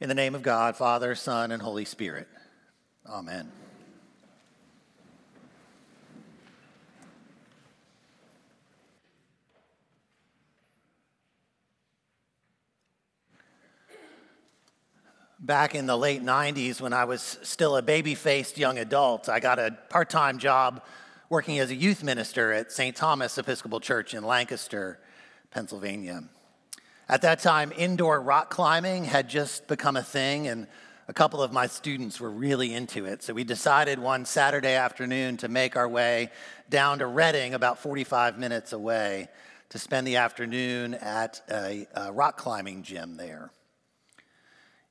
In the name of God, Father, Son, and Holy Spirit. Amen. Back in the late 90s, when I was still a baby faced young adult, I got a part time job working as a youth minister at St. Thomas Episcopal Church in Lancaster, Pennsylvania. At that time, indoor rock climbing had just become a thing, and a couple of my students were really into it. So we decided one Saturday afternoon to make our way down to Reading, about 45 minutes away, to spend the afternoon at a, a rock climbing gym there.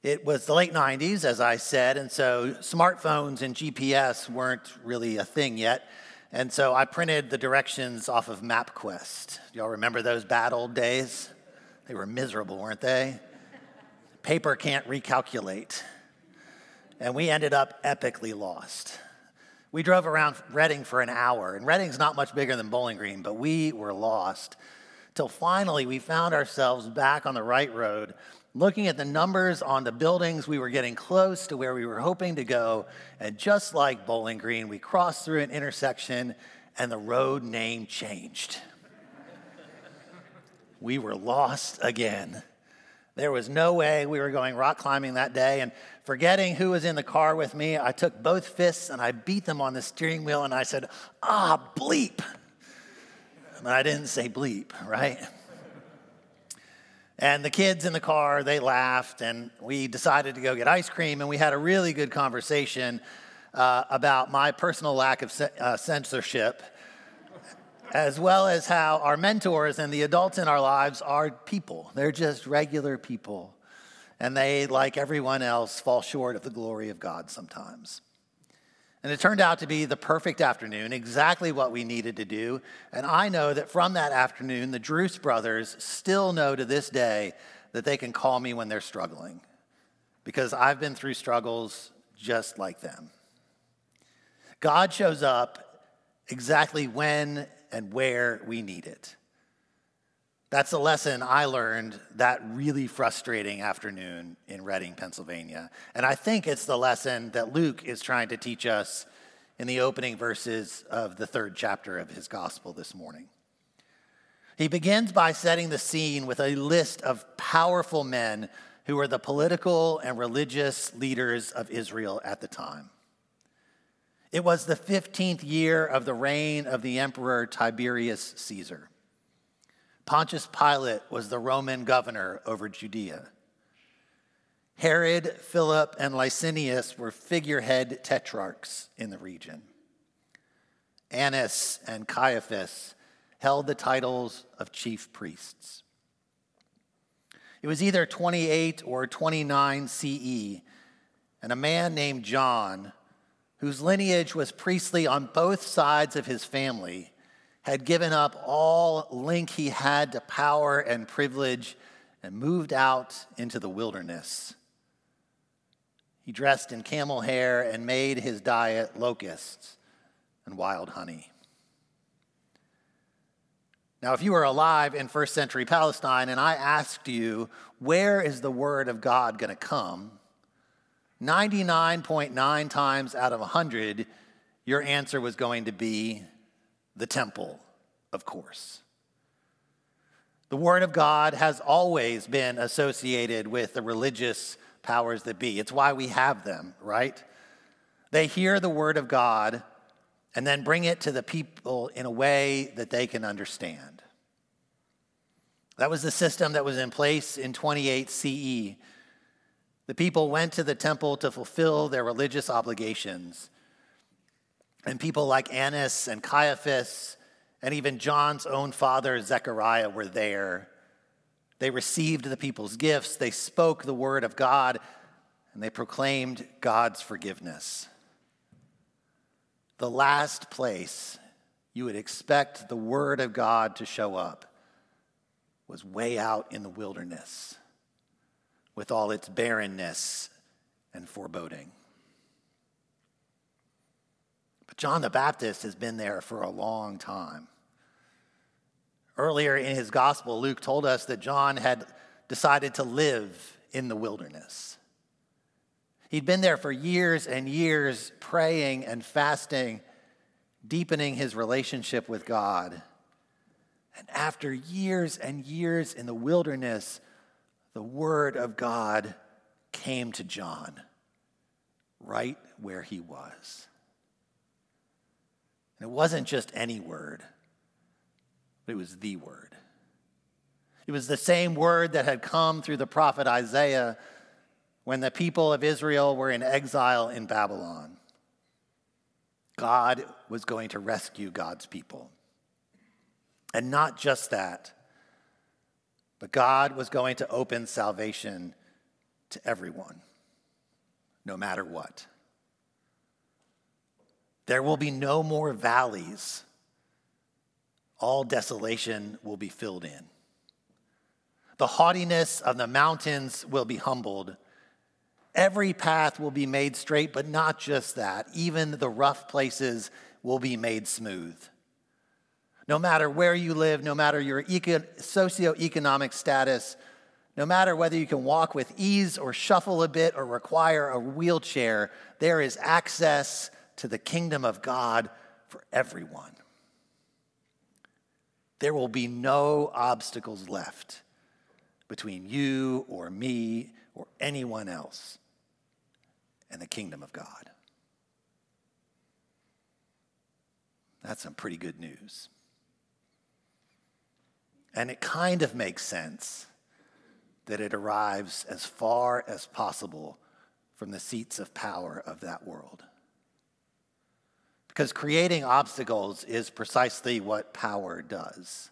It was the late 90s, as I said, and so smartphones and GPS weren't really a thing yet. And so I printed the directions off of MapQuest. Y'all remember those bad old days? They were miserable, weren't they? Paper can't recalculate. And we ended up epically lost. We drove around Reading for an hour, and Reading's not much bigger than Bowling Green, but we were lost. Till finally we found ourselves back on the right road looking at the numbers on the buildings, we were getting close to where we were hoping to go. And just like Bowling Green, we crossed through an intersection and the road name changed. We were lost again. There was no way we were going rock climbing that day. And forgetting who was in the car with me, I took both fists and I beat them on the steering wheel and I said, ah, bleep. And I didn't say bleep, right? And the kids in the car, they laughed, and we decided to go get ice cream, and we had a really good conversation uh, about my personal lack of uh, censorship, as well as how our mentors and the adults in our lives are people. They're just regular people, and they, like everyone else, fall short of the glory of God sometimes. And it turned out to be the perfect afternoon, exactly what we needed to do. And I know that from that afternoon, the Druce brothers still know to this day that they can call me when they're struggling because I've been through struggles just like them. God shows up exactly when and where we need it. That's a lesson I learned that really frustrating afternoon in Reading, Pennsylvania. And I think it's the lesson that Luke is trying to teach us in the opening verses of the third chapter of his gospel this morning. He begins by setting the scene with a list of powerful men who were the political and religious leaders of Israel at the time. It was the 15th year of the reign of the emperor Tiberius Caesar. Pontius Pilate was the Roman governor over Judea. Herod, Philip, and Lysanias were figurehead tetrarchs in the region. Annas and Caiaphas held the titles of chief priests. It was either 28 or 29 CE, and a man named John, whose lineage was priestly on both sides of his family, had given up all link he had to power and privilege and moved out into the wilderness. He dressed in camel hair and made his diet locusts and wild honey. Now, if you were alive in first century Palestine and I asked you, where is the word of God going to come? 99.9 times out of 100, your answer was going to be the temple, of course. The Word of God has always been associated with the religious powers that be. It's why we have them, right? They hear the Word of God and then bring it to the people in a way that they can understand. That was the system that was in place in 28 CE. The people went to the temple to fulfill their religious obligations. And people like Annas and Caiaphas and even John's own father, Zechariah, were there. They received the people's gifts, they spoke the word of God, and they proclaimed God's forgiveness. The last place you would expect the word of God to show up was way out in the wilderness with all its barrenness and foreboding. But John the Baptist has been there for a long time. Earlier in his gospel, Luke told us that John had decided to live in the wilderness. He'd been there for years and years, praying and fasting, deepening his relationship with God. And after years and years in the wilderness, the word of God came to John right where he was. And it wasn't just any word, but it was the word. It was the same word that had come through the prophet Isaiah when the people of Israel were in exile in Babylon. God was going to rescue God's people. And not just that, but God was going to open salvation to everyone, no matter what. There will be no more valleys. All desolation will be filled in. The haughtiness of the mountains will be humbled. Every path will be made straight, but not just that. Even the rough places will be made smooth. No matter where you live, no matter your eco- socioeconomic status, no matter whether you can walk with ease or shuffle a bit or require a wheelchair, there is access to the kingdom of God for everyone. There will be no obstacles left between you or me or anyone else and the kingdom of God. That's some pretty good news. And it kind of makes sense that it arrives as far as possible from the seats of power of that world. Because creating obstacles is precisely what power does.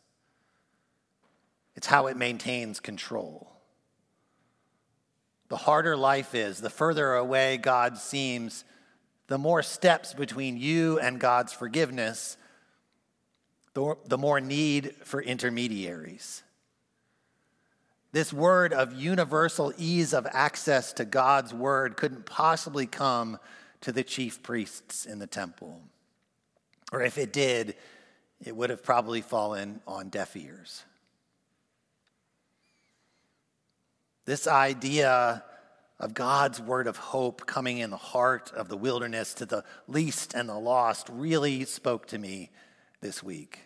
It's how it maintains control. The harder life is, the further away God seems, the more steps between you and God's forgiveness, the more need for intermediaries. This word of universal ease of access to God's word couldn't possibly come to the chief priests in the temple. Or if it did, it would have probably fallen on deaf ears. This idea of God's word of hope coming in the heart of the wilderness to the least and the lost really spoke to me this week.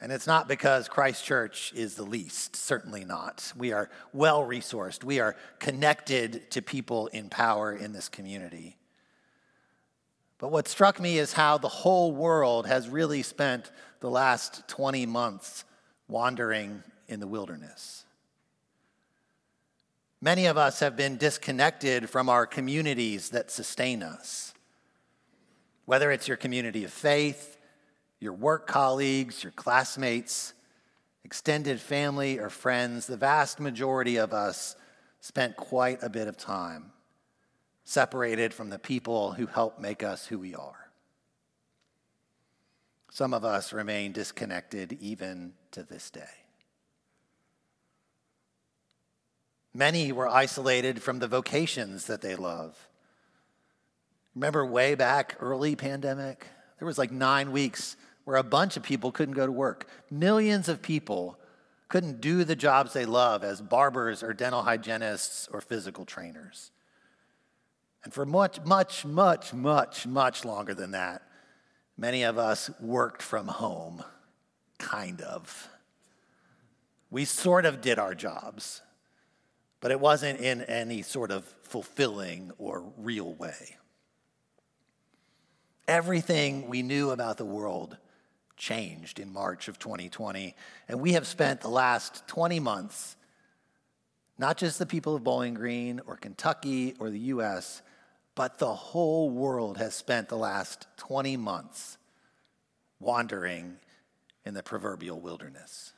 And it's not because Christ Church is the least, certainly not. We are well resourced, we are connected to people in power in this community. But what struck me is how the whole world has really spent the last 20 months wandering in the wilderness. Many of us have been disconnected from our communities that sustain us. Whether it's your community of faith, your work colleagues, your classmates, extended family, or friends, the vast majority of us spent quite a bit of time separated from the people who help make us who we are. Some of us remain disconnected even to this day. Many were isolated from the vocations that they love. Remember way back early pandemic? There was like nine weeks where a bunch of people couldn't go to work. Millions of people couldn't do the jobs they love as barbers or dental hygienists or physical trainers. And for much, much, much, much, much longer than that, many of us worked from home, kind of. We sort of did our jobs, but it wasn't in any sort of fulfilling or real way. Everything we knew about the world changed in March of 2020. And we have spent the last 20 months, not just the people of Bowling Green or Kentucky or the US, but the whole world has spent the last 20 months wandering in the proverbial wilderness.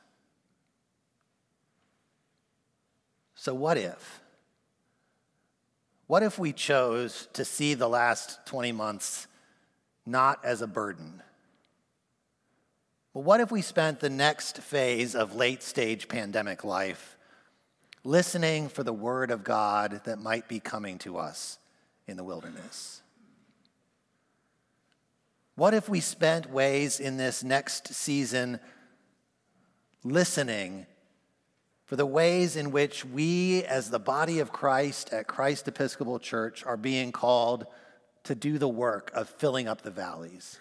So, what if? What if we chose to see the last 20 months not as a burden? What if we spent the next phase of late stage pandemic life listening for the word of God that might be coming to us in the wilderness? What if we spent ways in this next season listening for the ways in which we, as the body of Christ at Christ Episcopal Church, are being called to do the work of filling up the valleys,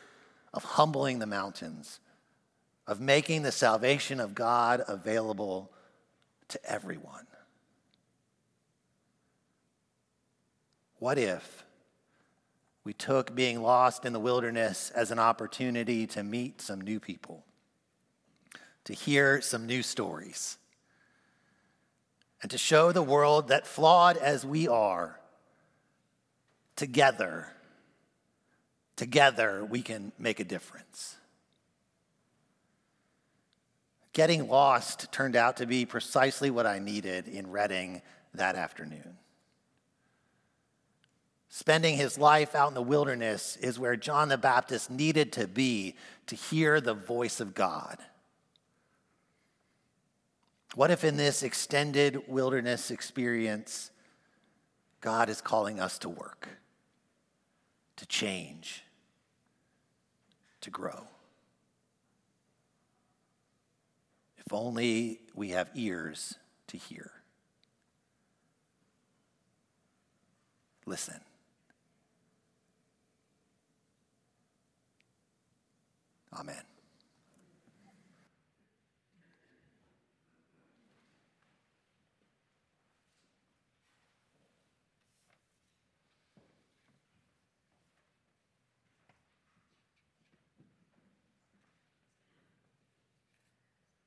of humbling the mountains, of making the salvation of God available to everyone. What if we took being lost in the wilderness as an opportunity to meet some new people, to hear some new stories, and to show the world that flawed as we are, together, together we can make a difference. Getting lost turned out to be precisely what I needed in Reading that afternoon. Spending his life out in the wilderness is where John the Baptist needed to be to hear the voice of God. What if in this extended wilderness experience, God is calling us to work, to change, to grow? If only we have ears to hear. Listen. Amen.